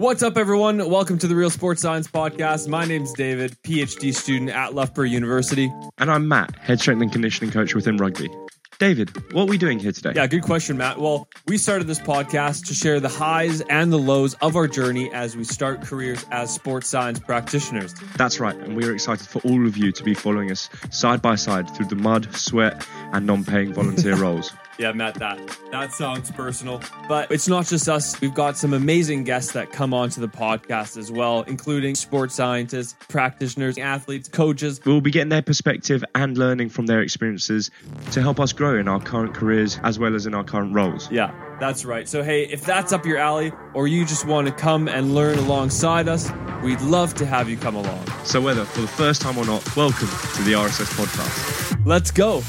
What's up, everyone? Welcome to the Real Sports Science Podcast. My name's David, PhD student at Loughborough University. And I'm Matt, head strength and conditioning coach within rugby. David, what are we doing here today? Yeah, good question, Matt. Well, we started this podcast to share the highs and the lows of our journey as we start careers as sports science practitioners. That's right, and we are excited for all of you to be following us side by side through the mud, sweat, and non paying volunteer roles. Yeah, Matt, that that sounds personal. But it's not just us. We've got some amazing guests that come onto the podcast as well, including sports scientists, practitioners, athletes, coaches. We'll be getting their perspective and learning from their experiences to help us grow in our current careers as well as in our current roles. Yeah, that's right. So, hey, if that's up your alley or you just want to come and learn alongside us, we'd love to have you come along. So, whether for the first time or not, welcome to the RSS podcast. Let's go.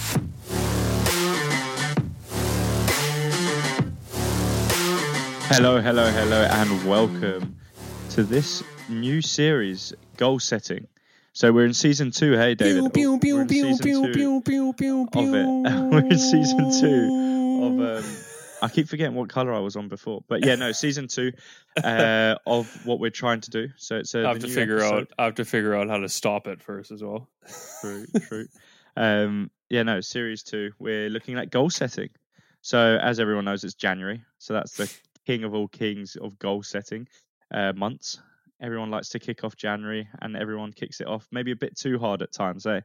Hello, hello, hello, and welcome to this new series, Goal Setting. So we're in season two. Hey, David. Pew, pew, we're in pew, season pew, two pew, pew, pew, of it. we're in season two of. Um, I keep forgetting what color I was on before, but yeah, no, season two uh, of what we're trying to do. So it's a I have to new figure out. episode. I have to figure out how to stop it first as well. True, true. um, yeah, no, series two. We're looking at goal setting. So as everyone knows, it's January. So that's the king of all kings of goal setting uh, months. Everyone likes to kick off January, and everyone kicks it off maybe a bit too hard at times. Eh?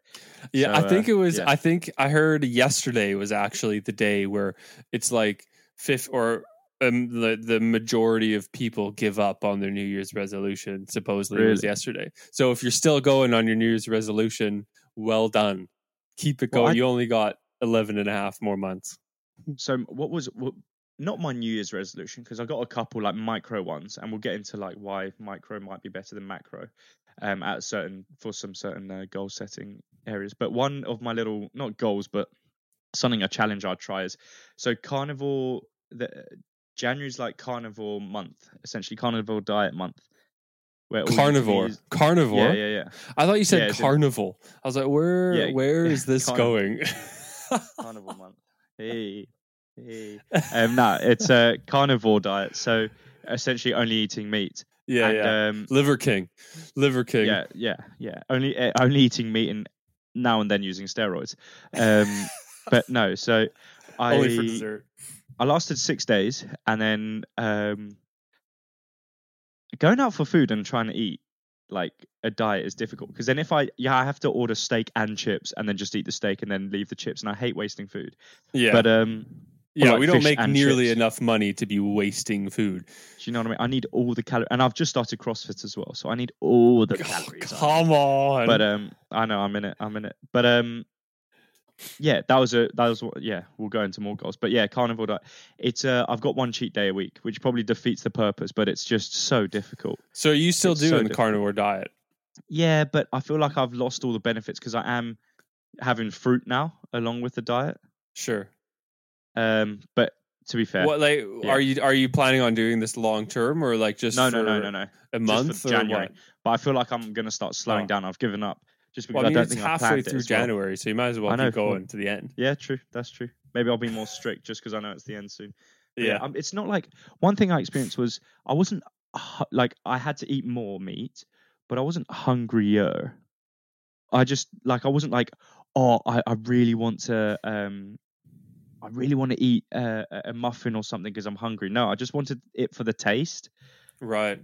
Yeah, So, I think uh, it was. yeah. I think I heard yesterday was actually the day where it's like fifth or um, the the majority of people give up on their New Year's resolution. Supposedly it was yesterday. So if you're still going on your New Year's resolution, well done. Keep it Well, going. I- you only got 11 and a half more months. So what was what, not my New Year's resolution because I got a couple like micro ones, and we'll get into like why micro might be better than macro, um, at certain for some certain uh, goal setting areas. But one of my little not goals, but something a challenge I'd try is so carnivore. The January's like carnivore month, essentially carnivore diet month. Where Carnivore. Carnivore. Yeah, yeah, yeah. I thought you said Yeah, carnival. I was like, where Yeah, where is this carnival. going? carnivore month. Hey. Um, no, it's a carnivore diet. So essentially, only eating meat. yeah, and, yeah. Um, Liver King. Liver King. yeah, yeah, yeah. Only uh, only eating meat and now and then using steroids. Um, but no, so I Only for dessert. I lasted six days, and then um, going out for food and trying to eat like a diet is difficult because then if I yeah I have to order steak and chips and then just eat the steak and then leave the chips and I hate wasting food. Yeah. But um, yeah, like we don't make nearly chips. enough money to be wasting food. do you know what I mean? I need all the calories, and I've just started CrossFit as well, so I need all the Oh, calories. I come on. but um i know i'm in it i'm in it but um yeah that was a that was what yeah we'll go into more goals but yeah carnivore diet it's uh i've got one cheat day a week which probably defeats the purpose but it's just so difficult so are you still it's so doing the difficult. carnivore diet? yeah but i feel like i've lost all the benefits because i am having fruit now along with the diet Sure. Um but to be fair What like Yeah. are you are you planning on doing this long term or like just no no for no no no a month January. what? but i feel like i'm gonna start slowing Oh. down i've given up just because Well, I mean, i don't it's think halfway planned it through well. January, so you might as well I know, keep going to the end. Yeah, true. That's true. Maybe I'll be more strict just because I know it's the end soon. But Yeah. um, it's not like one thing I experienced was I wasn't like I had to eat more meat, but I wasn't hungrier. I just like I wasn't like oh I, I really want to um I really want to eat uh, a muffin or something because I'm hungry. No, I just wanted it for the taste. Right.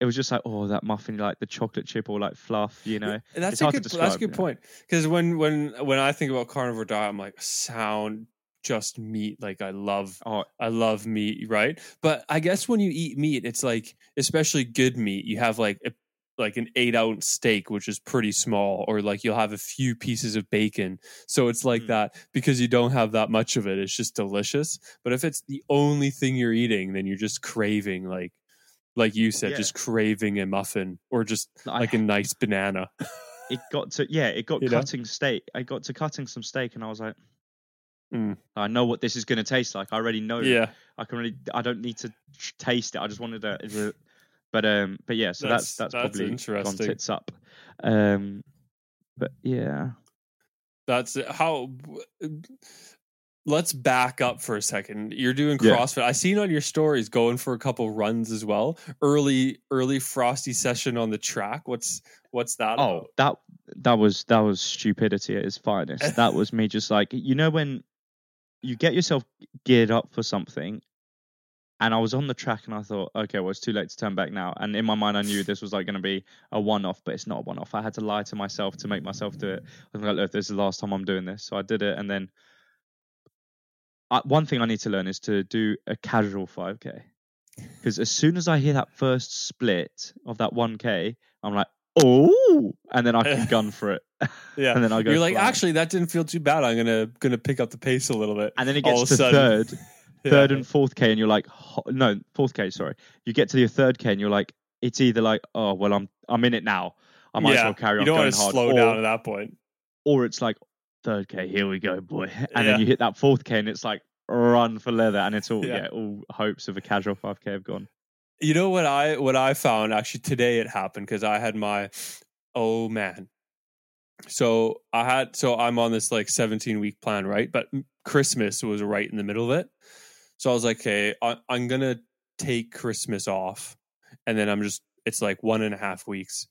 It was just like oh that muffin like the chocolate chip or like fluff, you know. That's It's a good. that's a describe, good point. Because when when when I think about carnivore diet, I'm like sound just meat. Like I love Oh I love meat, right? But I guess when you eat meat, it's like especially good meat. You have like a, like an eight ounce steak, which is pretty small, or like you'll have a few pieces of bacon. So it's like Mm. that because you don't have that much of it. It's just delicious. But if it's the only thing you're eating, then you're just craving like like you said, Yeah. just craving a muffin or just I like a nice banana. it got to yeah it got You know? cutting steak i got to cutting some steak and i was like Mm. i know what this is going to taste like i already know Yeah. i can really i don't need to taste it i just wanted to but um but yeah so that's That's- that's, that's probably gone tits up um but yeah That's how let's back up for a second. You're doing Yeah. CrossFit. I seen on your stories going for a couple runs as well. Early, early frosty session on the track. What's what's that? Oh, about? that that was that was stupidity at its finest. that was me just like you know when you get yourself geared up for something, and I was on the track and I thought, okay, well it's too late to turn back now. And in my mind, I knew this was like going to be a one-off, but it's not a one-off. I had to lie to myself to make myself do it. I was like, look, this is the last time I'm doing this, so I did it, and then. I, one thing I need to learn is to do a casual 5k because as soon as I hear that first split of that 1k, I'm like, oh, and then I can gun for it. yeah. and then I go. You're like, flying. actually, that didn't feel too bad. I'm gonna gonna pick up the pace a little bit. and then it all gets of to third. third and fourth k, and you're like, no, fourth k, sorry. You get to your third k, and you're like, it's either like, oh well, I'm I'm in it now. I might as well carry on You don't going want to hard, slow or, down at that point. or it's like third k, here we go, boy, and Yeah. then you hit that fourth k, and it's like run for leather, and it's all Yeah. yeah, all hopes of a casual five k have gone. You know what I what I found actually today it happened because I had my oh man. So I had so I'm on this like 17 week plan, right? But Christmas was right in the middle of it. So I was like, okay, I, I'm gonna take Christmas off, and then I'm just it's like one and a half weeks.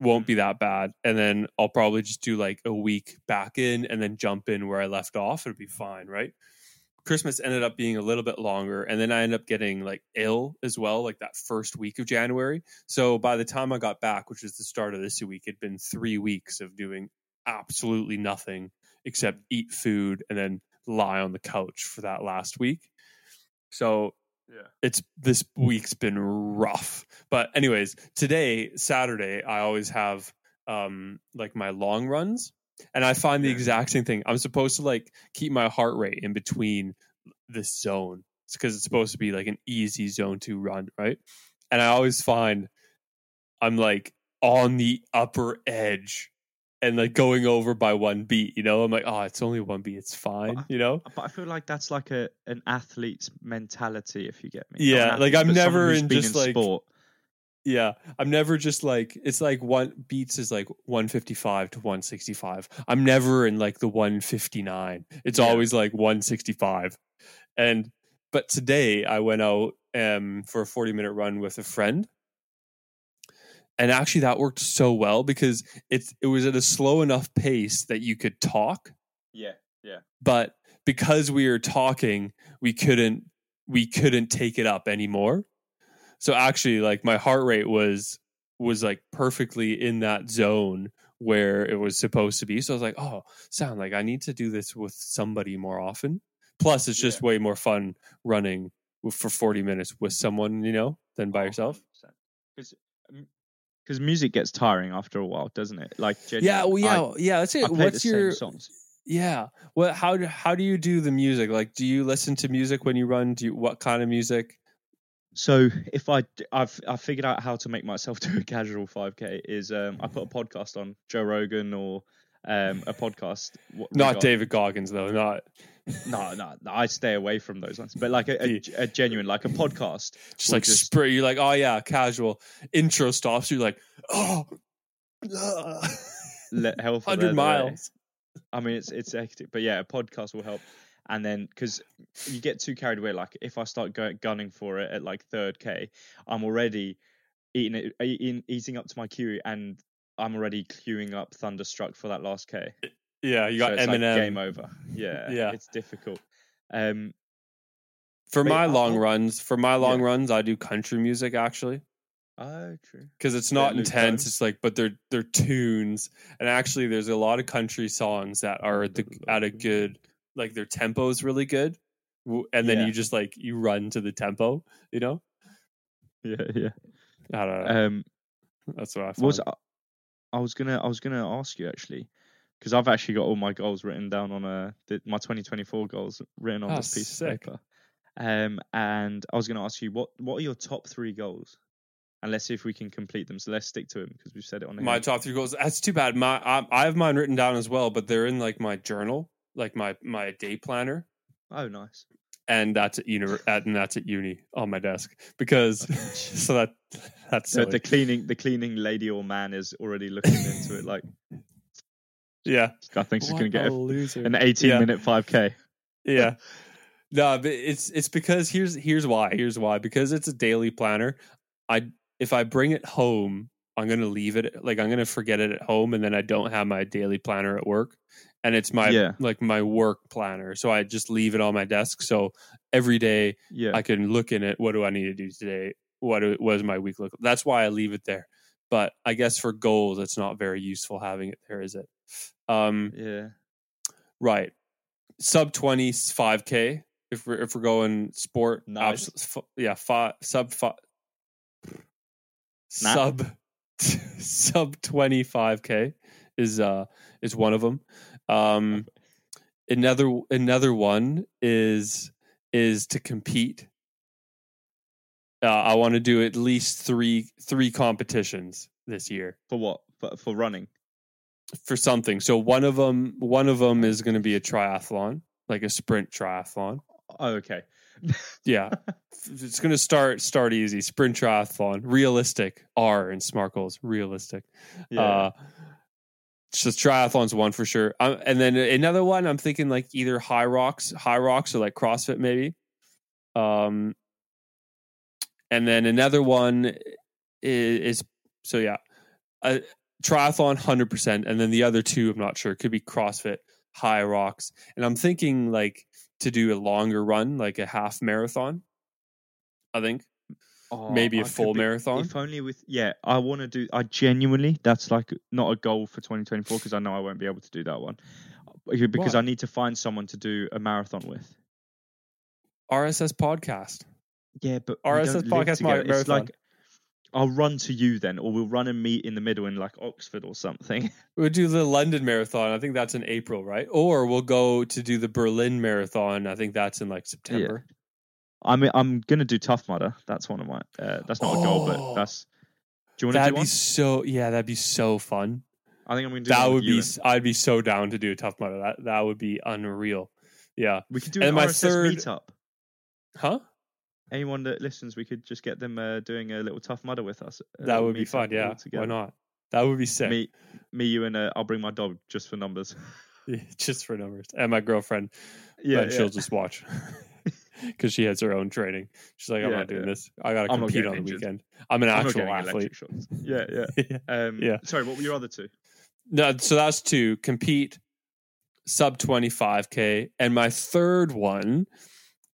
Won't be mm-hmm. that bad, and then I'll probably just do like a week back in, and then jump in where I left off. It'll be fine, right? Christmas ended up being a little bit longer, and then I ended up getting like ill as well, like that first week of January. So by the time I got back, which was the start of this week, it'd been three weeks of doing absolutely nothing except eat food and then lie on the couch for that last week. So Yeah. it's this week's been rough. But anyways, today, Saturday, I always have um like my long runs. And I find the exact same thing. I'm supposed to like keep my heart rate in between this zone. It's because it's supposed to be like an easy zone to run, right? And I always find I'm like on the upper edge and like going over by one beat, you know? I'm like, oh, it's only one beat, it's fine, you know? But I feel like that's like a an athlete's mentality, if you get me. Yeah, an like, I'm never in just, like, sport. Yeah, I'm never just like it's like one beats is like 155 to 165. I'm never in like the 159. It's Yeah. always like 165. And but today I went out um for a 40 minute run with a friend. And actually that worked so well because it's it was at a slow enough pace that you could talk, Yeah, yeah. but because we were talking, we couldn't we couldn't take it up anymore. So actually like my heart rate was was like perfectly in that zone where it was supposed to be. So I was like, oh, sound like I need to do this with somebody more often. Plus it's just way more fun running for 40 minutes with someone, you know, than by oh, yourself. Because because music gets tiring after a while, doesn't it? Like Yeah, well, yeah, yeah. That's I, it. I What's your songs. yeah? Well, How do how do you do the music? Like, do you listen to music when you run? Do you what kind of music? So if I I've I figured out how to make myself do a casual 5k is um I put a podcast on Joe Rogan or um a podcast what- Not David Goggins though. Not no no no, I stay away from those ones but like a, a, a genuine like a podcast just like just- spray. You're like, oh yeah, casual. Intro stops. You're like, oh, let for hundred miles. I mean, it's it's hectic, but yeah, a podcast will help. And then because you get too carried away, like if I start going gunning for it at like third k, I'm already eating it, eating, eating up to my queue, and I'm already queuing up Thunderstruck for that last k. Yeah, you So got it's like Eminem. game over. Yeah, Yeah. it's difficult. Um, for my long runs, for my long Yeah. runs, I do country music actually. oh, true. because it's not Luke intense. It's like, but they're they're tunes, and actually, there's a lot of country songs that are at, the, at a good, like their tempo is really good, and then Yeah. you just like you run to the tempo, you know. Yeah, yeah. I don't know. Um, That's what I found. was I, I was gonna I was gonna ask you actually because I've actually got all my goals written down on a the, my 2024 goals written on Oh, this piece sick. of paper. Um, and I was gonna ask you what what are your top three goals? And let's see if we can complete them. So let's stick to them because we've said it on my top three goals. That's too bad. My I, I have mine written down as well, but they're in like my journal, like my my day planner. Oh, nice. and that's at uni at, and that's at uni on my desk because so that that's So silly. the cleaning the cleaning lady or man is already looking into it. Like yeah. I think she's gonna get a a, an 18 Yeah. minute 5k. yeah. No, but it's it's because here's here's why. Here's why. Because it's a daily planner. I if I bring it home, I'm gonna leave it like I'm gonna forget it at home and then I don't have my daily planner at work. And it's my Yeah. like my work planner. So I just leave it on my desk. So every day Yeah. I can look in it. What do I need to do today? What was my week look? That's why I leave it there. But I guess for goals, it's not very useful having it there, is it? Um, yeah. right. Sub twenty five k. If we're if we're going sport, Nice. abs- f- yeah, five sub five, Nah. sub sub twenty five k is uh is one of them. Um, another another one is is to compete. Uh, I want to do at least three three competitions this year For what? For, for running. For something. So one of them one of them is going to be a triathlon, like a sprint triathlon. Oh, okay. Yeah, it's going to start start easy. Sprint triathlon, realistic. R and smart goals, realistic. Yeah. Uh, so triathlon's one for sure. Um, and then another one, I'm thinking like either Hyrox, high rocks, or like CrossFit maybe. Um, and then another one is, is so yeah, a triathlon, hundred percent, and then the other two, I'm not sure. Could be CrossFit, Hyrox, and I'm thinking like to do a longer run, like a half marathon. I think Oh, maybe a a full marathon. If only with yeah, I want to do. I genuinely, that's like not a goal for 2024 because I know I won't be able to do that one Uh, because Why? I need to find someone to do a marathon with. RSS podcast. Yeah, but RSS podcast together. mar- It's like I'll run to you then, or we'll run and meet in the middle in like Oxford or something. We'll do the London Marathon. I think that's in April, right? Or we'll go to do the Berlin Marathon. I think that's in like September. I mean, I'm gonna do Tough Mudder. That's one of my. Uh, that's not a goal, but Oh. that's. Do you want to do one? That'd be so. Yeah, that'd be so fun. I think I'm gonna do That would be. I'd be so down to do a tough mudder. That that would be unreal. Yeah. We could do and an my RSS third- meetup. Huh? Anyone that listens, we could just get them uh, doing a little Tough Mudder with us. a That would be fun. Yeah. Why not? That would be sick. Me, me, you, and uh, I'll bring my dog just for numbers. Just for numbers. And my girlfriend. yeah, but she'll just watch. Because she has her own training. She's like, I'm Yeah, not doing yeah. this. I gotta I'm compete on the injured. weekend. I'm an I'm actual athlete. Yeah, yeah. Um, Yeah. Sorry, what were your other two? No, so that's two. Compete sub 25k. And my third one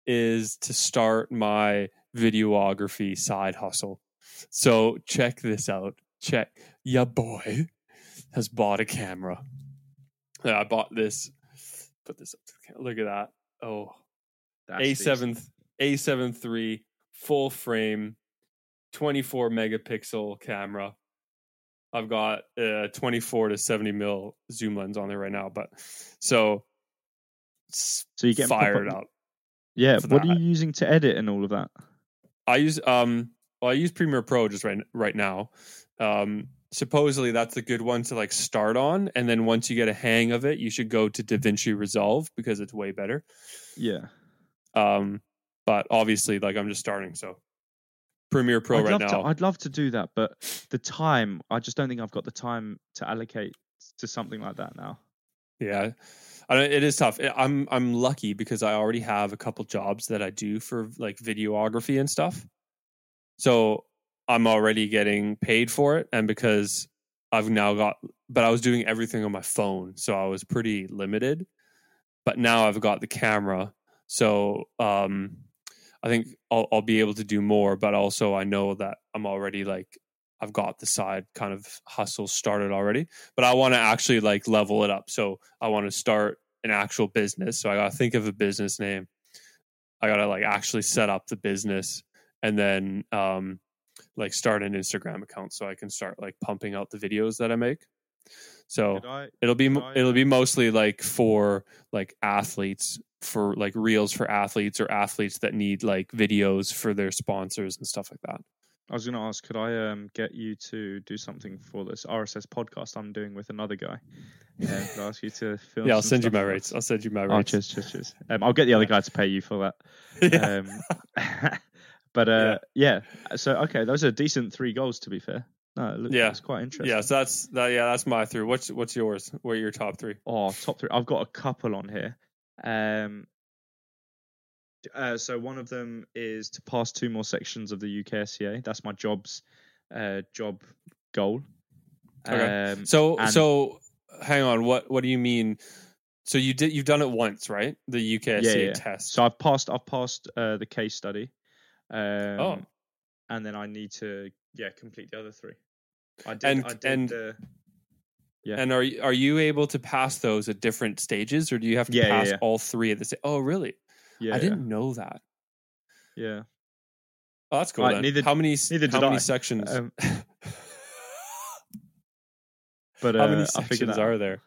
is to start my videography side hustle. So check this out. Check. Ya boy has bought a camera. Yeah, I bought this. Put this up. to the camera. Look at that. Oh, A7. A7 III full frame 24 megapixel camera. I've got a 24 to 70 mil zoom lens on there right now, but so So you get fired up. Yeah. What are you using to edit and all of that? I use um well I use Premiere Pro just right right now. Um supposedly that's a good one to like start on and then once you get a hang of it, you should go to DaVinci Resolve because it's way better. Yeah. Um but obviously like I'm just starting so Premiere Pro I'd right now. To, I'd love to do that, but the time, I just don't think I've got the time to allocate to something like that now. Yeah, it is tough. I'm I'm lucky because I already have a couple jobs that I do for like videography and stuff. So I'm already getting paid for it, and because I've now got, but I was doing everything on my phone, so I was pretty limited. But now I've got the camera, so um, I think I'll, I'll be able to do more. But also, I know that I'm already like I've got the side kind of hustle started already but I want to actually like level it up. So I want to start an actual business. So I got to think of a business name. I got to like actually set up the business and then um like start an Instagram account so I can start like pumping out the videos that I make. So I, it'll be I, it'll uh, be mostly like for like athletes for like reels for athletes or athletes that need like videos for their sponsors and stuff like that. I was going to ask, could I um, get you to do something for this RSS podcast I'm doing with another guy? Uh, I ask you to film? Yeah, I'll send you my rates. I'll send you my Oh, rates. cheers, cheers, cheers. Um, I'll get the other guy to pay you for that. Yeah. Um, but uh, yeah. So okay, those are decent three goals. To be fair, no, it looks, Yeah. it's quite interesting. Yeah, so that's that. Yeah, that's my three. What's what's yours? What are your top three? Oh, top three. I've got a couple on here. Um, Uh, so one of them is to pass two more sections of the UKSCA. That's my job's uh, job goal. Okay. Um, So and- so hang on, what what do you mean? So you did you've done it once, right? The UKSCA Yeah, yeah. test. So I've passed. I've passed uh, the case study. Um, Oh. and then I need to yeah complete the other three. I did. And- I did and- the yeah. And are you- are you able to pass those at different stages, or do you have to Yeah, pass all three at the same? Oh, really? Yeah I didn't know that. Yeah. Oh, that's cool. Right, neither- how many? neither how many I. sections? Um, But how uh, many sections are there?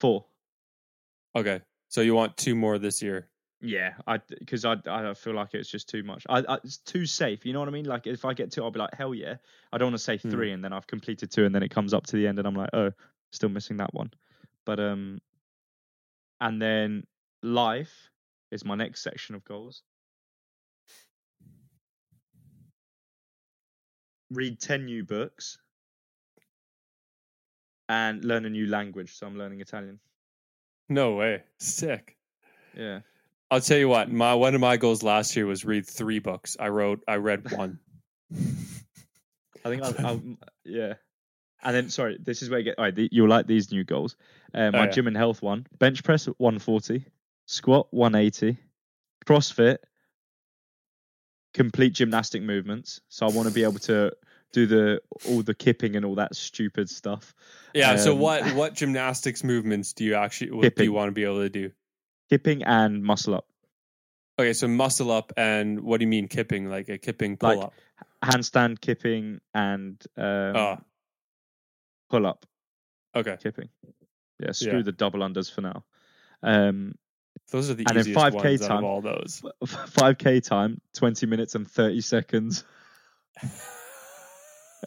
Four. Okay, so you want two more this year? Yeah, I because I I feel like it's just too much. I, I it's too safe. You know what I mean? Like if I get two, I'll be like hell yeah. I don't want to say Hmm. three and then I've completed two and then it comes up to the end and I'm like oh still missing that one. But um, and then life is my next section of goals. Read ten new books and learn a new language. So I'm learning Italian. No way. Sick. Yeah. I'll tell you what. My one of my goals last year was read three books. I wrote. I read one. I think I'll, I'll yeah. And then sorry, this is where you get all right. The, you'll like these new goals. Uh, my Oh, yeah. gym and health one: bench press 140, squat 180, CrossFit, complete gymnastic movements. So I want to be able to do the all the kipping and all that stupid stuff. Yeah. so Um, what what gymnastics movements do you actually what do you want to be able to do? Kipping and muscle up, Okay, so muscle up and what do you mean kipping? Like a kipping pull Like, up? handstand kipping and um, Oh, pull up okay. kipping. Yeah, screw Yeah. the double unders for now. Um, Those are the And easiest 5K ones out time. of all those. 5k time 20 minutes and 30 seconds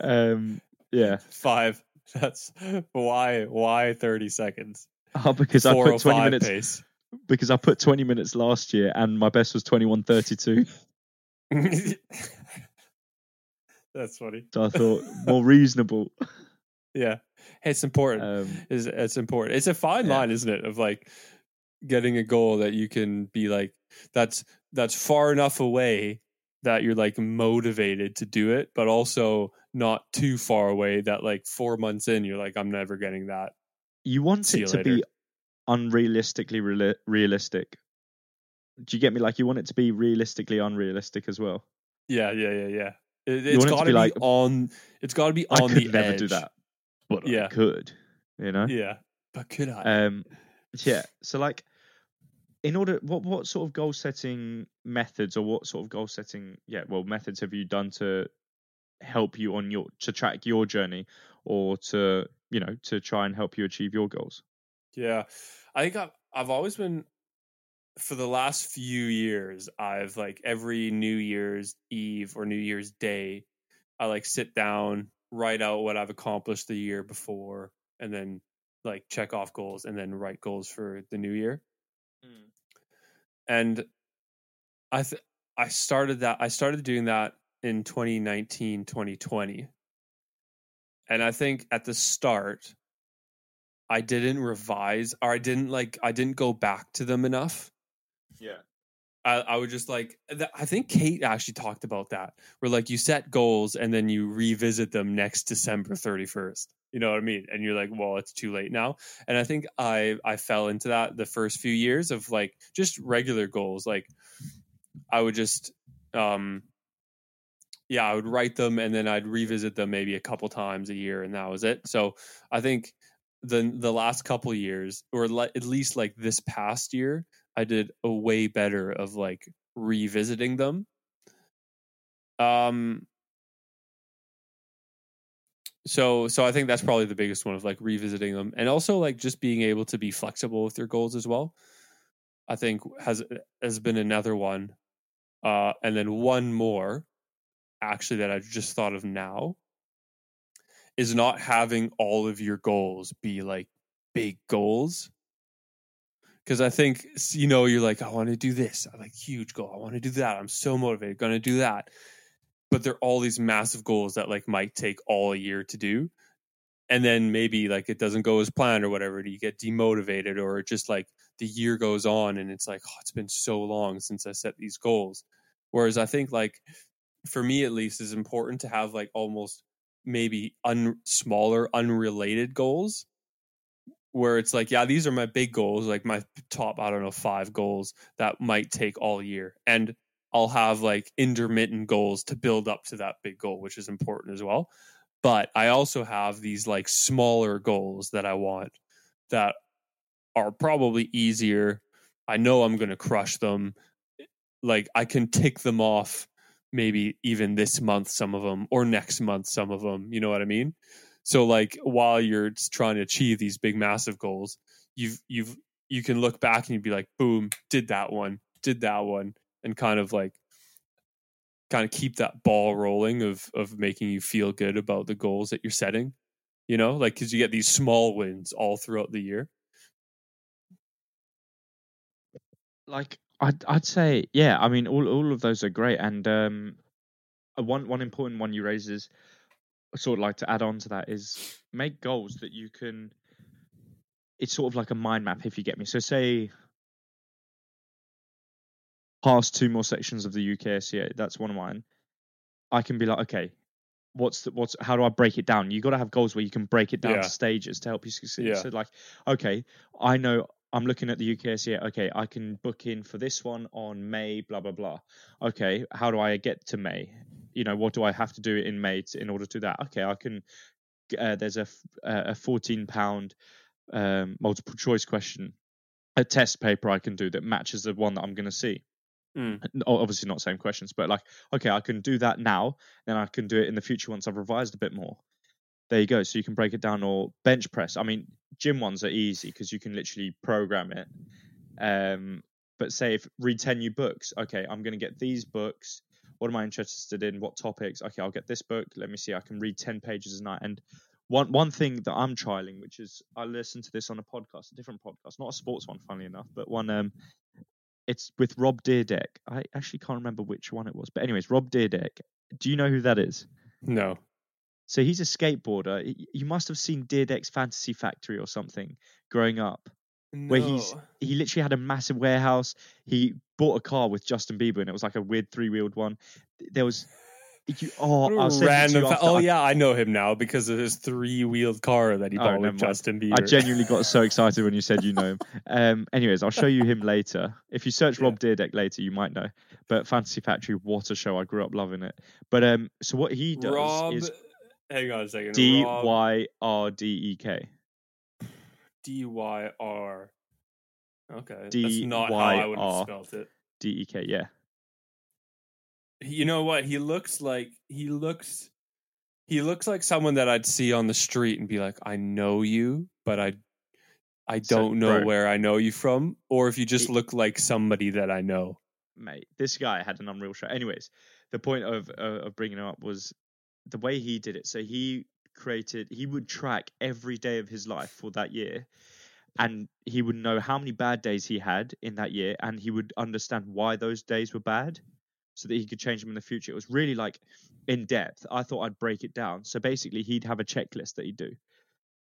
um yeah Five. That's why why thirty seconds. oh, because i put 20 minutes pace. because i put 20 minutes last year and my best was 21.32 That's funny. so i thought more reasonable Yeah, it's important. um is it's important. It's a fine Yeah. line, isn't it? Of like getting a goal that you can be like that's that's far enough away that you're like motivated to do it, but also not too far away that like four months in you're like I'm never getting that. you want See it to later. be unrealistically reali- realistic do you get me like you want it to be realistically unrealistic as well Yeah, yeah, yeah, yeah. It, You it's want it to got to be be, like- on. It's got to be on i could the never edge. do that but Yeah. i could you know Yeah, but could I? Um, yeah. So like, in order, what what sort of goal setting methods or what sort of goal setting, yeah, well, methods have you done to help you on your to track your journey or to you know to try and help you achieve your goals? Yeah, I think I've I've always been for the last few years. I've like every New Year's Eve or New Year's Day, I like sit down, write out what I've accomplished the year before, and then like check off goals, and then write goals for the new year. And I th- I started that I started doing that in 2019 2020 and I think at the start I didn't revise or I didn't like I didn't go back to them enough. Yeah. I, I would just like I think Kate actually talked about that where like you set goals and then you revisit them next December 31st. You know what I mean? And you're like, well, it's too late now. And I think I I fell into that the first few years of like just regular goals. Like I would just um yeah, I would write them and then I'd revisit them maybe a couple times a year and that was it. So I think the the last couple years or le- at least like this past year I did a way better of like revisiting them. Um so so I think that's probably the biggest one of like revisiting them and also like just being able to be flexible with your goals as well. I think has has been another one. Uh and then one more actually that I just thought of now is not having all of your goals be like big goals. Because I think, you know, you're like, I want to do this. I like huge goal. I want to do that. I'm so motivated, to do that. But they're all these massive goals that like might take all year to do. And then maybe like it doesn't go as planned or whatever. Do you get demotivated or just like the year goes on and it's like oh, it's been so long since I set these goals. Whereas I think like for me at least is important to have like almost maybe un smaller unrelated goals where it's like yeah these are my big goals like my top i don't know five goals that might take all year and i'll have like intermittent goals to build up to that big goal which is important as well. But i also have these like smaller goals that i want that are probably easier. I know i'm going to crush them. Like i can tick them off maybe even this month some of them or next month some of them you know what i mean? So like while you're trying to achieve these big massive goals you've you've you can look back and you'd be like boom did that one did that one and kind of like kind of keep that ball rolling of of making you feel good about the goals that you're setting you know like cuz you get these small wins all throughout the year like I'd I'd say yeah. I mean, all all of those are great, and um, one one important one you raise is sort of like to add on to that is make goals that you can. It's sort of like a mind map, if you get me. So say pass two more sections of the UKSCA. That's one of mine. I can be like, okay, what's the, what's how do I break it down? You got to have goals where you can break it down Yeah. to stages to help you succeed. Yeah. So like, okay, I know I'm looking at the UKSCA. Okay, I can book in for this one on May. Blah blah blah. Okay, how do I get to May? You know, what do I have to do in May to, in order to do that? Okay, I can. Uh, there's a uh, a 14 pound um, multiple choice question, a test paper I can do that matches the one that I'm going to see. Mm. Obviously, not same questions, but like, okay, I can do that now, then I can do it in the future once I've revised a bit more. There you go. So you can break it down or bench press. I mean, gym ones are easy because you can literally program it. Um, but say if read 10 new books, okay, I'm going to get these books. What am I interested in? What topics? Okay, I'll get this book. Let me see. I can read 10 pages a night. And one one thing that I'm trialing, which is I listened to this on a podcast, a different podcast, not a sports one, funnily enough, but one um it's with Rob Dyrdek. I actually can't remember which one it was. But anyways, Rob Dyrdek. Do you know who that is? no So he's a skateboarder. You must have seen Dyrdek's Fantasy Factory or something growing up. Where he's- he literally had a massive warehouse. He bought a car with Justin Bieber, and it was like a weird three-wheeled one. There was, you, oh, What a I'll send it to random. you fa- oh yeah, I know him now because of his three-wheeled car that he Oh, bought never with. Justin Bieber. I genuinely got so excited when you said you know him. Um, anyways, I'll show you him later. If you search Yeah. Rob Dyrdek later, you might know. But Fantasy Factory, what a show! I grew up loving it. But um, so what he does Rob. is hang on a second. D Rob Y R D E K. D Y R. Okay, that's not how Y I would have R. spelled it. D E K. Yeah. You know what? He looks like he looks. He looks like someone that I'd see on the street and be like, "I know you, but I, I don't know bro. where I know you from." Or if you just look like somebody that I know. mate, this guy had an unreal show. Anyways, the point of uh, of bringing him up was the way he did it. So he created, he would track every day of his life for that year, and he would know how many bad days he had in that year, and he would understand why those days were bad, so that he could change them in the future. It was really like in depth. I thought I'd break it down. So basically, he'd have a checklist that he'd do,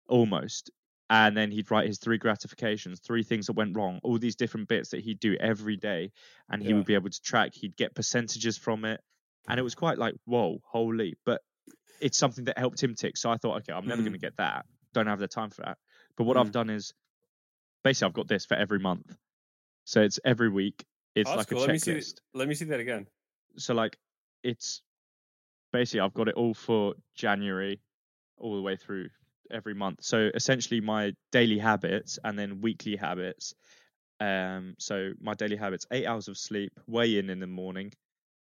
almost. And then he'd write his three gratifications, three things that went wrong, all these different bits that he'd do every day and he Yeah. would be able to track. He'd get percentages from it, and it was quite like whoa, holy! But it's something that helped him tick. So I thought, okay, I'm never Mm. going to get that. Don't have the time for that. But what I've Mm. done is basically I've got this for every month. So it's every week. It's Oh, like cool. a Let me see. checklist. Let me see that again. So like it's basically I've got it all for January, all the way through every month. So essentially my daily habits and then weekly habits. Um, so my daily habits: eight hours of sleep, weigh in in the morning,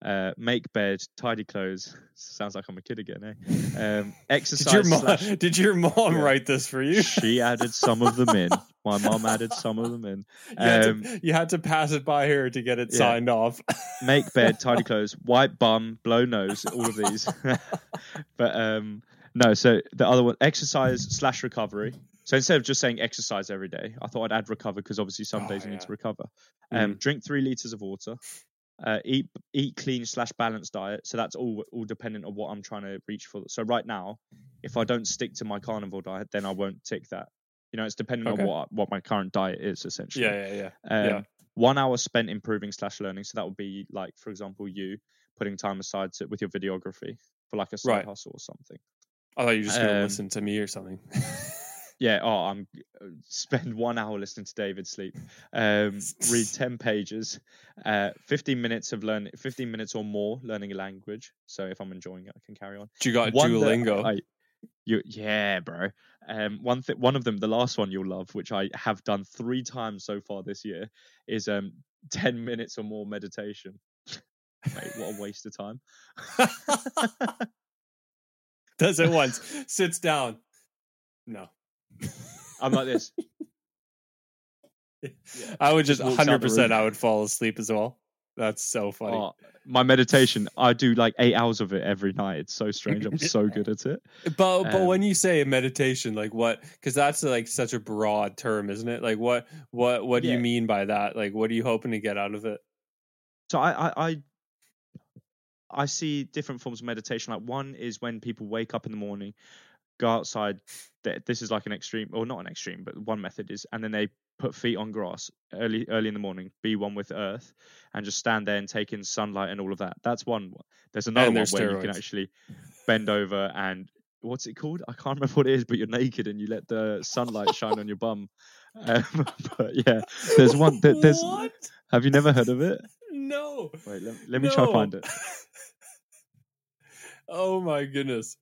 uh, make bed, tidy clothes. Sounds like I'm a kid again, eh? Um, exercise. Did your mom? slash- Did your mom Yeah. write this for you? she added some of them in. My mom added some of them in. you, had Um, to, you had to pass it by her to get it Yeah. signed off. make bed, tidy clothes, wipe bum, blow nose, all of these. but um no, so the other one, exercise slash recovery. So instead of just saying exercise every day, I thought I'd add recover because obviously some Oh, days you need to recover. Um, Mm. drink three liters of water. Uh, eat eat clean slash balanced diet. So that's all all dependent on what I'm trying to reach for. So right now, if I don't stick to my carnivore diet, then I won't tick that. You know, it's depending Okay. on what what my current diet is essentially. Yeah, yeah, yeah. Um, yeah. One hour spent improving slash learning. So that would be like, for example, you putting time aside to, with your videography for like a side Right. hustle or something. I thought you were just gonna um, listen to me or something. Yeah. Oh, I'm uh, spend one hour listening to David sleep. Um, read ten pages. Uh, fifteen minutes of learning. Fifteen minutes or more learning a language. So if I'm enjoying it, I can carry on. Do you got One Duolingo. I- you, yeah, bro. Um, one th- one of them, the last one you'll love, which I have done three times so far this year, is um ten minutes or more meditation. Mate, what a waste of time. Does it once. Sits down. No. I'm like this. I would just Just walks out the 100% I would fall asleep as well. That's so funny. Oh, my meditation, I do like eight hours of it every night. It's so strange. I'm so good at it. But but Um, when you say meditation, like what? Because that's like such a broad term, isn't it? Like what what what do you mean by that? Like what are you hoping to get out of it? So I, I, I, I see different forms of meditation. Like one is when people wake up in the morning, go outside. This is like an extreme, or not an extreme, but one method is, and then they put feet on grass early, early in the morning, be one with earth, and just stand there and take in sunlight and all of that. That's one. There's another And one where you can actually bend over and what's it called? I can't remember what it is, but you're naked and you let the sunlight shine on your bum. Um, but yeah, there's one. There, there's. what? Have you never heard of it? No. Wait, let, let me try find it. oh my goodness.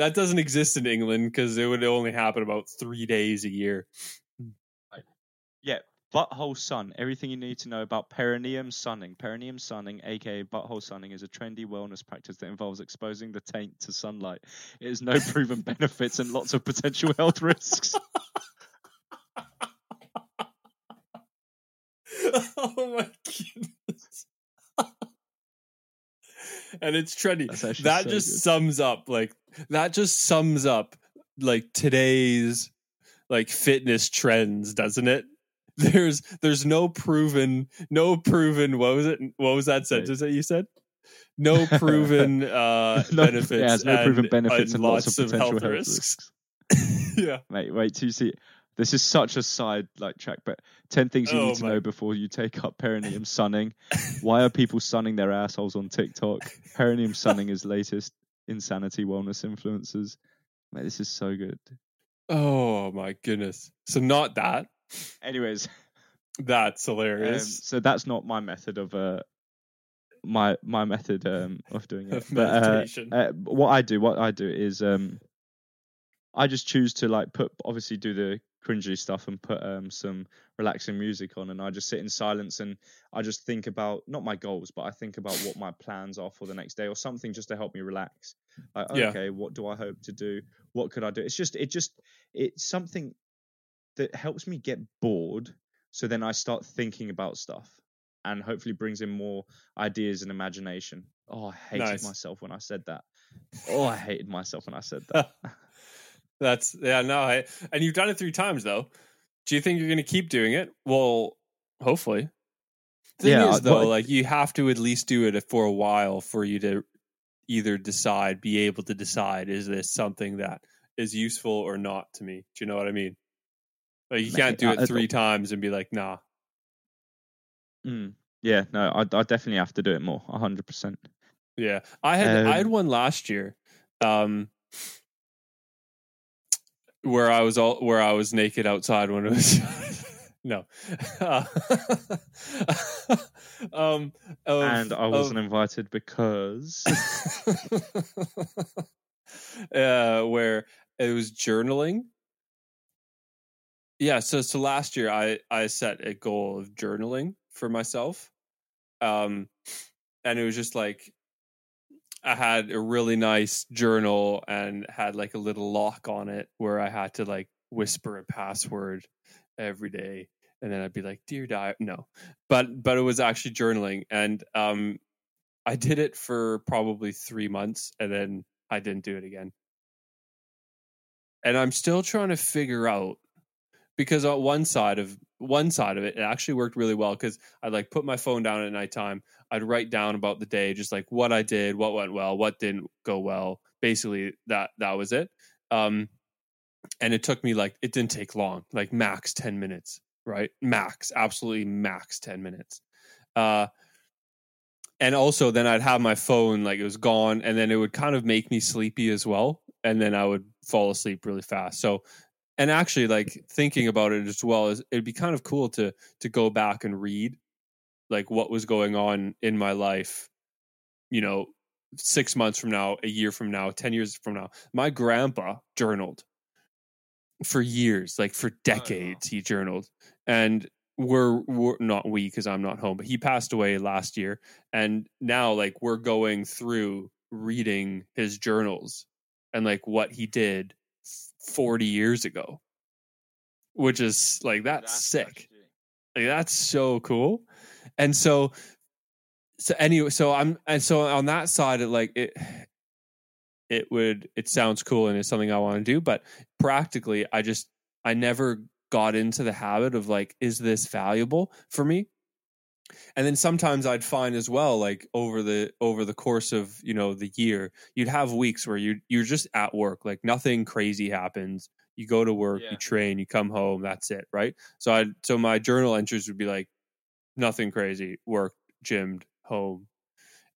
That doesn't exist in England because it would only happen about three days a year. Yeah, butthole sun. Everything you need to know about perineum sunning. Perineum sunning, aka butthole sunning, is a trendy wellness practice that involves exposing the taint to sunlight. It has no proven benefits and lots of potential health risks. oh my goodness. and it's trendy. That so just good. sums up like that just sums up like today's like fitness trends, doesn't it? There's there's no proven no proven what was it what was that sentence that you said? No proven uh No- benefits. yeah, no proven benefits and lots of potential health health risks. yeah. Mate, wait till you see. This is such a side like track, but ten things you Oh need to know before you take up perineum sunning. Why are people sunning their assholes on TikTok? Perineum sunning is latest insanity wellness influences. Mate, this is so good. Oh my goodness. So not that. Anyways, That's um, hilarious. so that's not my method of uh my my method um of doing it. Of But, uh, uh, what I do, what I do is um I just choose to like put obviously do the cringy stuff and put um some relaxing music on and I just sit in silence and I just think about not my goals but I think about what my plans are for the next day or something just to help me relax. Like Yeah. okay, what do I hope to do? What could I do? It's just it just it's something that helps me get bored so then I start thinking about stuff and hopefully brings in more ideas and imagination. Oh, I hated Nice. myself when I said that. Oh, I hated myself when I said that. That's yeah, no, I, and you've done it three times though. Do you think you're going to keep doing it? Well, hopefully. The Thing Yeah, is though, like you have to at least do it for a while for you to either decide, be able to decide, is this something that is useful or not to me? Do you know what I mean? Like you can't do it three times and be like, nah. Mm. Yeah, no, I, I definitely have to do it more. hundred percent. Yeah, I had I had Um, one last year, um, where I was all where I was naked outside when it was no, uh, um, of- And I wasn't invited because uh, where it was journaling. Yeah, so so last year I I set a goal of journaling for myself, um, and it was just like I had a really nice journal and had like a little lock on it where I had to like whisper a password every day, and then I'd be like, "Dear diary no, but but it was actually journaling, and um, I did it for probably three months, and then I didn't do it again, and I'm still trying to figure out because on one side of one side of it, it actually worked really well because I'd like put my phone down at nighttime. I'd write down about the day, just like what I did, what went well, what didn't go well. Basically, that that was it. Um, and it took me like it didn't take long, like max 10 minutes, right? Max, absolutely max 10 minutes. Uh and also then I'd have my phone like it was gone and then it would kind of make me sleepy as well and then I would fall asleep really fast. So and actually like thinking about it as well is it'd be kind of cool to to go back and read like what was going on in my life you know 6 months from now, a year from now, 10 years from now. My grandpa journaled for years, like for oh, decades he journaled. And we're, we're not we because I'm not home, but he passed away last year. And now like we're going through reading his journals and like what he did 40 years ago which is like that's, sick. like that's so cool and so so anyway so i'm and so on that side it like it it would it sounds cool and it's something i want to do but practically i just i never got into the habit of like is this valuable for me? And then sometimes i'd find as well like over the over the course of you know the year you'd have weeks where you you're just at work like nothing crazy happens. You go to work Yeah. you train you come home that's it right? So i so my journal entries would be like nothing crazy work gymmed home.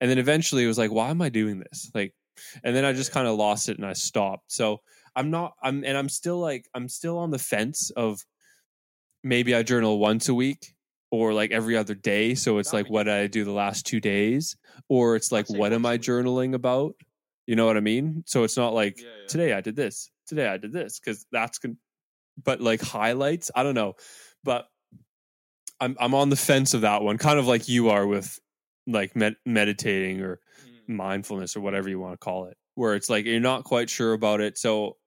And then eventually it was like why am i doing this? Like and then i just kind of lost it and i stopped. So i'm not i'm and i'm still like i'm still on the fence of maybe i journal once a week or like every other day so it's like what did i do the last two days? Or it's like what am i journaling about? You know what i mean? So it's not like Yeah, yeah. today i did this today i did this because that's good but like highlights i don't know. But i'm i'm on the fence of that one kind of like you are with like med- meditating or Mm. mindfulness or whatever you want to call it where it's like you're not quite sure about it so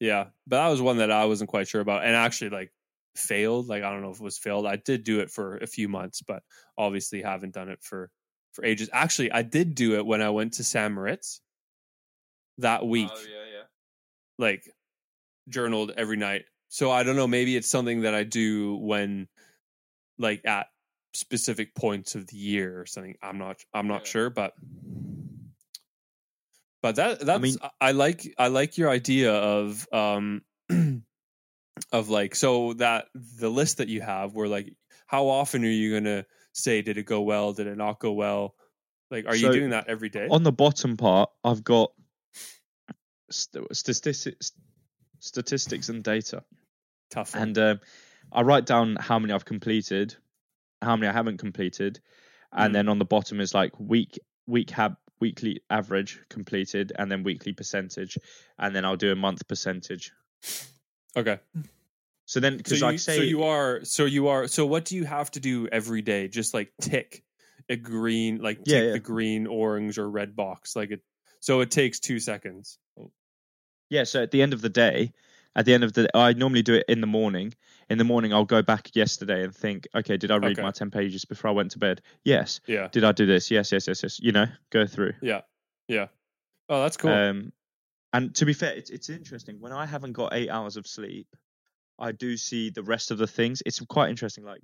yeah but that was one that i wasn't quite sure about and actually like failed like i don't know if it was failed i did do it for a few months but obviously haven't done it for for ages actually i did do it when i went to san moritz that week Oh, yeah, yeah. like journaled every night. So I don't know, maybe it's something that I do when like at specific points of the year or something. I'm not I'm not Yeah. sure, but but that that's I, mean- I like I like your idea of um of like so that the list that you have where like how often are you gonna say did it go well, did it not go well? Like are you doing that every day? On the bottom part, I've got st- statistics, statistics and data, Tough one. and um, I write down how many I've completed, how many I haven't completed, and Mm. then on the bottom is like week week hab weekly average completed, and then weekly percentage, and then I'll do a month percentage. okay. So then, because so like say so you are so you are so what do you have to do every day just like tick a green like tick Yeah, yeah. the green orange or red box like it so it takes two seconds Yeah, so at the end of the day, at the end of the I normally do it in the morning. In the morning I'll go back yesterday and think, okay, did I read Okay. my 10 pages before I went to bed? Yes. yeah Did I do this? Yes, yes, yes, yes. You know, go through. yeah yeah oh that's cool Um and to be fair, it's it's interesting. When I haven't got 8 hours of sleep, I do see the rest of the things. It's quite interesting like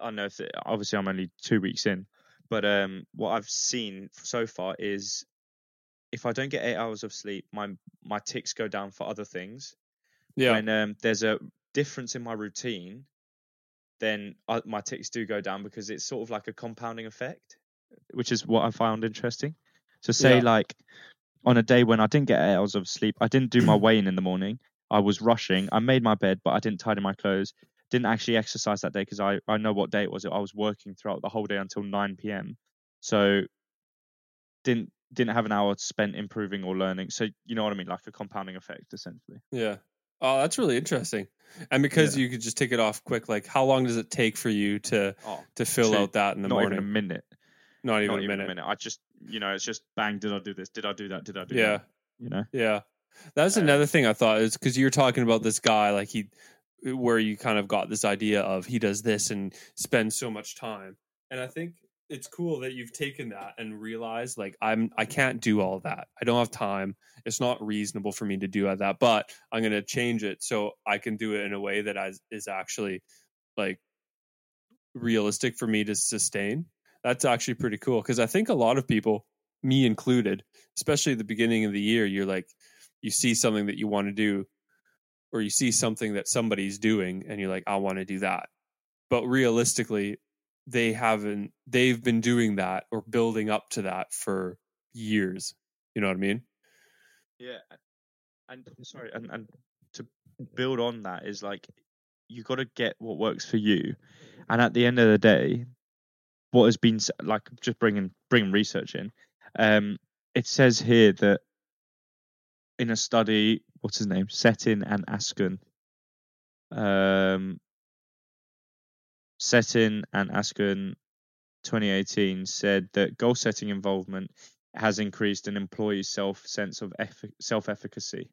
I don't know if it, obviously I'm only 2 weeks in, but um what I've seen so far is if I don't get 8 hours of sleep, my my ticks go down for other things. yeah when um, there's a difference in my routine, then I, uh, my ticks do go down because it's sort of like a compounding effect, which is what I found interesting. So, say Yeah. like on a day when I didn't get eight hours of sleep, I didn't do my weighing in in the morning. I was rushing. I made my bed, but I didn't tidy my clothes. Didn't actually exercise that day because I, I know what day it was. I was working throughout the whole day until 9 p.m. So didn't didn't have an hour spent improving or learning. So you know what I mean, like a compounding effect essentially. yeah oh that's really interesting and because you could just take it off quick like how long does it take for you to Oh, to fill Two- out that in the not morning even a minute. not even not a even minute a minute. I just, you know, it's just bang. Did I do this? Did I do that? Did I do yeah that? You know. Yeah. That's Um, another thing I thought is because you're talking about this guy, like he, where you kind of got this idea of he does this and spends so much time. And I think it's cool that you've taken that and realized like I'm, I can't do all that. I don't have time. It's not reasonable for me to do that, but I'm going to change it so I can do it in a way that is, is actually like realistic for me to sustain. That's actually pretty cool because I think a lot of people, me included, especially at the beginning of the year, you're like, you see something that you want to do or you see something that somebody's doing and you're like I want to do that. But realistically, they haven't they've been doing that or building up to that for years. You know what I mean? Yeah, and sorry, and and to build on that is like you got to get what works for you, and at the end of the day, what has been like just bringing bringing research in, um, it says here that in a study, what's his name, Setin and Askin, um, Setin and Askin, 2018 said that goal setting involvement has increased an employee's self sense of effi- self efficacy.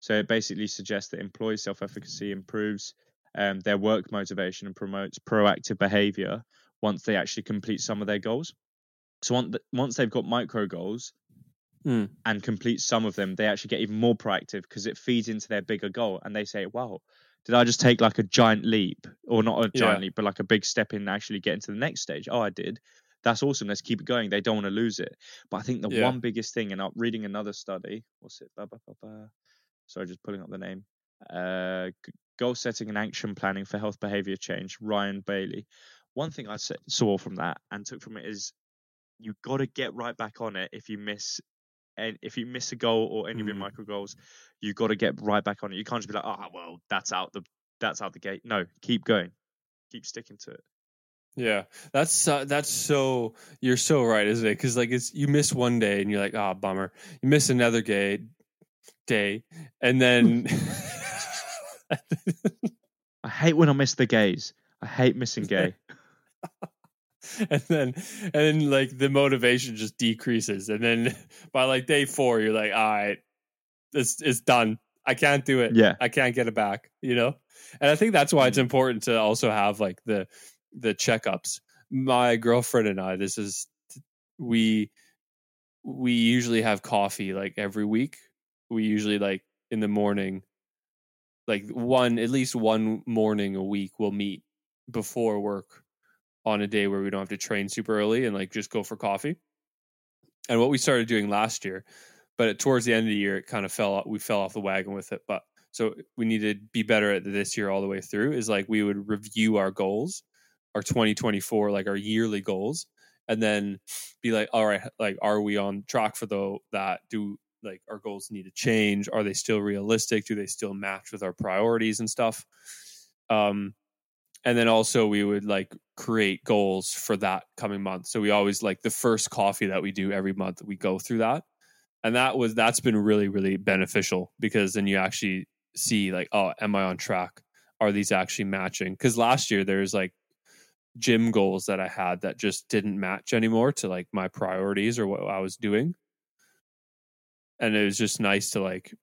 So it basically suggests that employee self efficacy improves um, their work motivation and promotes proactive behavior once they actually complete some of their goals. So on- once they've got micro goals Hmm. and complete some of them, they actually get even more proactive because it feeds into their bigger goal and they say, wow, did I just take like a giant leap or not a giant Yeah. leap, but like a big step in actually getting to the next stage? Oh, I did. That's awesome. Let's keep it going. They don't want to lose it. But I think the Yeah. one biggest thing, and I'm reading another study, what's it? Ba, ba, ba. Sorry, just pulling up the name. Uh, goal setting and action planning for health behavior change, Ryan Bailey. One thing I saw from that and took from it is you got to get right back on it if you miss and if you miss a goal or any of your Mm. micro goals, you've got to get right back on it. You can't just be like, oh well, that's out the that's out the gate. No, keep going, keep sticking to it. Yeah, that's uh, that's so you're so right, isn't it? Because like it's you miss one day and you're like, ah, bummer. You miss another day, day, and then I hate when I miss the gays. I hate missing gay. and then and then like the motivation just decreases, and then by like day four, you're like, all right, it's it's done. I can't do it. Yeah. I can't get it back. You know, and I think that's why it's Mm. important to also have like the the checkups. My girlfriend and I, this is we we usually have coffee like every week. We usually like in the morning, like one at least one morning a week, we'll meet before work on a day where we don't have to train super early and like just go for coffee. And what we started doing last year, but towards the end of the year, it kind of fell. We fell off the wagon with it, but so we need to be better at this year all the way through. Is like we would review our goals, our 2024, like our yearly goals, and then be like, all right, like are we on track for the, that? Do like our goals need to change? Are they still realistic? Do they still match with our priorities and stuff? Um, and then also we would like create goals for that coming month. So we always like the first coffee that we do every month, we go through that. And that was that's been really, really beneficial because then you actually see like, oh, am I on track? Are these actually matching? Because last year there's like gym goals that I had that just didn't match anymore to like my priorities or what I was doing. And it was just nice to like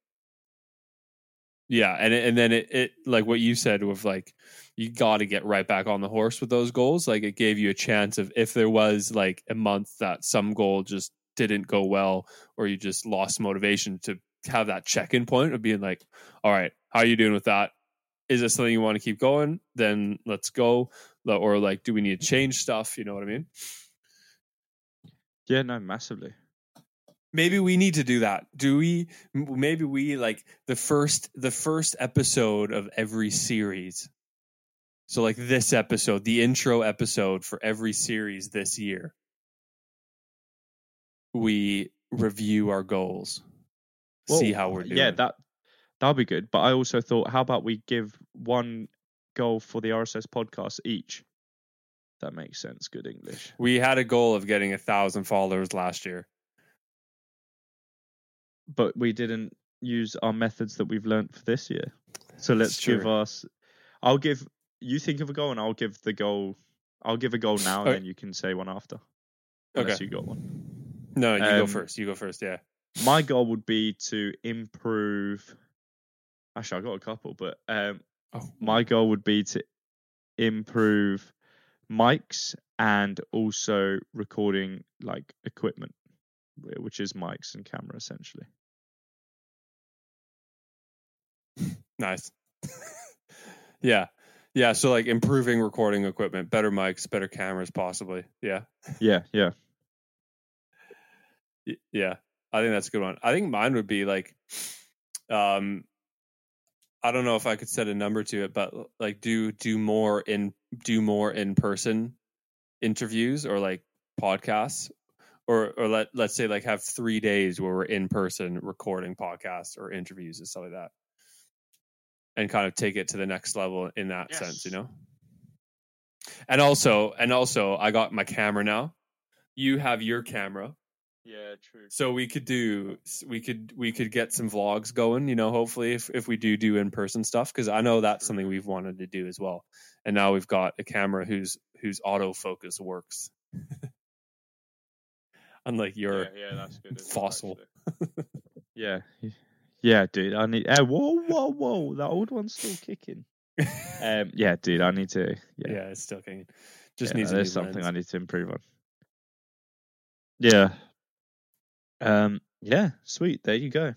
yeah, and and then it, it like what you said with like you got to get right back on the horse with those goals. Like it gave you a chance of if there was like a month that some goal just didn't go well or you just lost motivation to have that check-in point of being like, all right, how are you doing with that? Is this something you want to keep going? Then let's go. Or like, do we need to change stuff? You know what I mean? Yeah, no, massively. Maybe we need to do that do we maybe we like the first the first episode of every series so like this episode the intro episode for every series this year we review our goals see how we're doing Yeah, that that'll be good. But I also thought, how about we give one goal for the RSS podcast each? That makes sense. Good English. we had a goal of getting a thousand followers last year But we didn't use our methods that we've learned for this year. So let's give us. I'll give you think of a goal, and I'll give the goal. I'll give a goal now, and Okay. then you can say one after. Unless Okay. you got one. no you go Um, first you go first yeah My goal would be to improve. Actually, I got a couple, but um, oh my goal would be to improve mics and also recording like equipment, which is mics and camera essentially. Nice. yeah. Yeah. So like improving recording equipment, better mics, better cameras, possibly. Yeah. Yeah, yeah. Yeah. I think that's a good one. I think mine would be like, um, I don't know if I could set a number to it, but like do do more in do more in person interviews or like podcasts or or let let's say like have three days where we're in person recording podcasts or interviews and stuff like that. And kind of take it to the next level in that Yes. sense you know? And also and also i got my camera now. You have your camera. Yeah, true. so we could do we could we could get some vlogs going you know hopefully if, if we do do in-person stuff because i know that's something we've wanted to do as well. And now we've got a camera whose whose autofocus works unlike your yeah, yeah, that's good. fossil. actually. yeah, yeah, dude. I need. Uh, whoa, whoa, whoa! That old one's still kicking. Um, yeah, dude. I need to. yeah. Yeah, it's still kicking just yeah, needs a there's something lens. I need to improve on. Yeah. Um. Yeah. Sweet. There you go.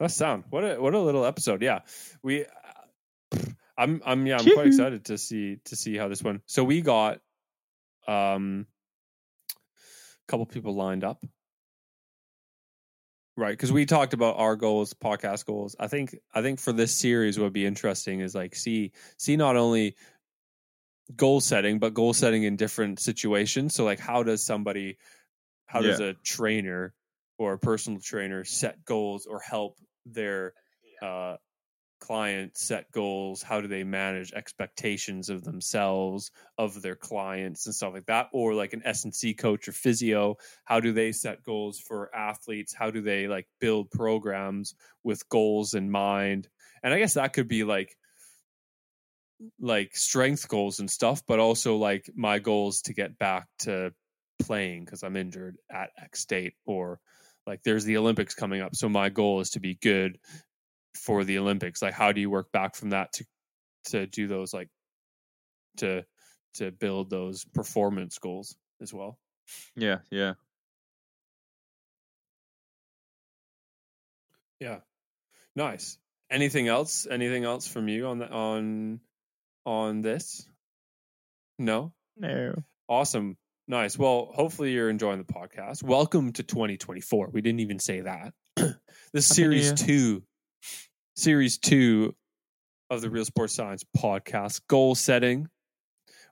That's sound. What a what a little episode. Yeah, we. uh, I'm I'm yeah I'm quite excited to see to see how this one. So we got um a couple people lined up, right? Because we talked about our goals, podcast goals. I think I think for this series, what would be interesting is like see see not only goal setting, but goal setting in different situations. So like, how does somebody, how does a trainer or a personal trainer set goals or help their uh, client set goals? How do they manage expectations of themselves, of their clients, and stuff like that? Or like an S and C coach or physio, how do they set goals for athletes? How do they like build programs with goals in mind? And I guess that could be like like strength goals and stuff, but also like my goals to get back to playing because I'm injured at X state or like there's the Olympics coming up. So my goal is to be good for the Olympics. Like how do you work back from that to to do those like to to build those performance goals as well. Yeah. Yeah. Yeah. Nice. Anything else? Anything else from you on the on on this? No? No. Awesome. Nice. Well, hopefully you're enjoying the podcast. Welcome to 2024. We didn't even say that. this Happy series Year. 2 series 2 of the Real Sports Science podcast, goal setting.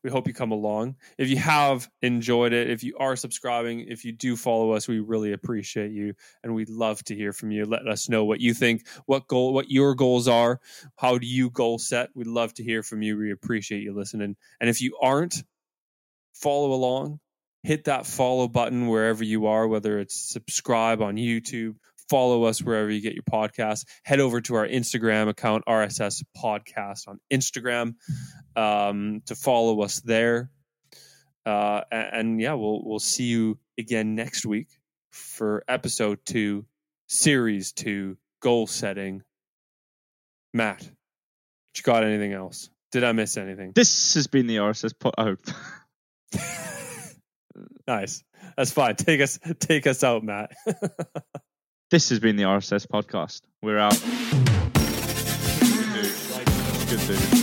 We hope you come along. If you have enjoyed it, if you are subscribing, if you do follow us, we really appreciate you and we'd love to hear from you. Let us know what you think, what goal what your goals are, how do you goal set? We'd love to hear from you. We appreciate you listening. And if you aren't, follow along. Hit that follow button wherever you are, whether it's subscribe on YouTube, follow us wherever you get your podcasts. Head over to our Instagram account, RSS Podcast on Instagram, um, to follow us there. Uh, and, and yeah, we'll we'll see you again next week for episode two, series two, goal setting. Matt, you got anything else? Did I miss anything? This has been the RSS pod. Oh. nice. That's fine. Take us take us out, Matt. This has been the RSS podcast. We're out. Good dude. Good dude.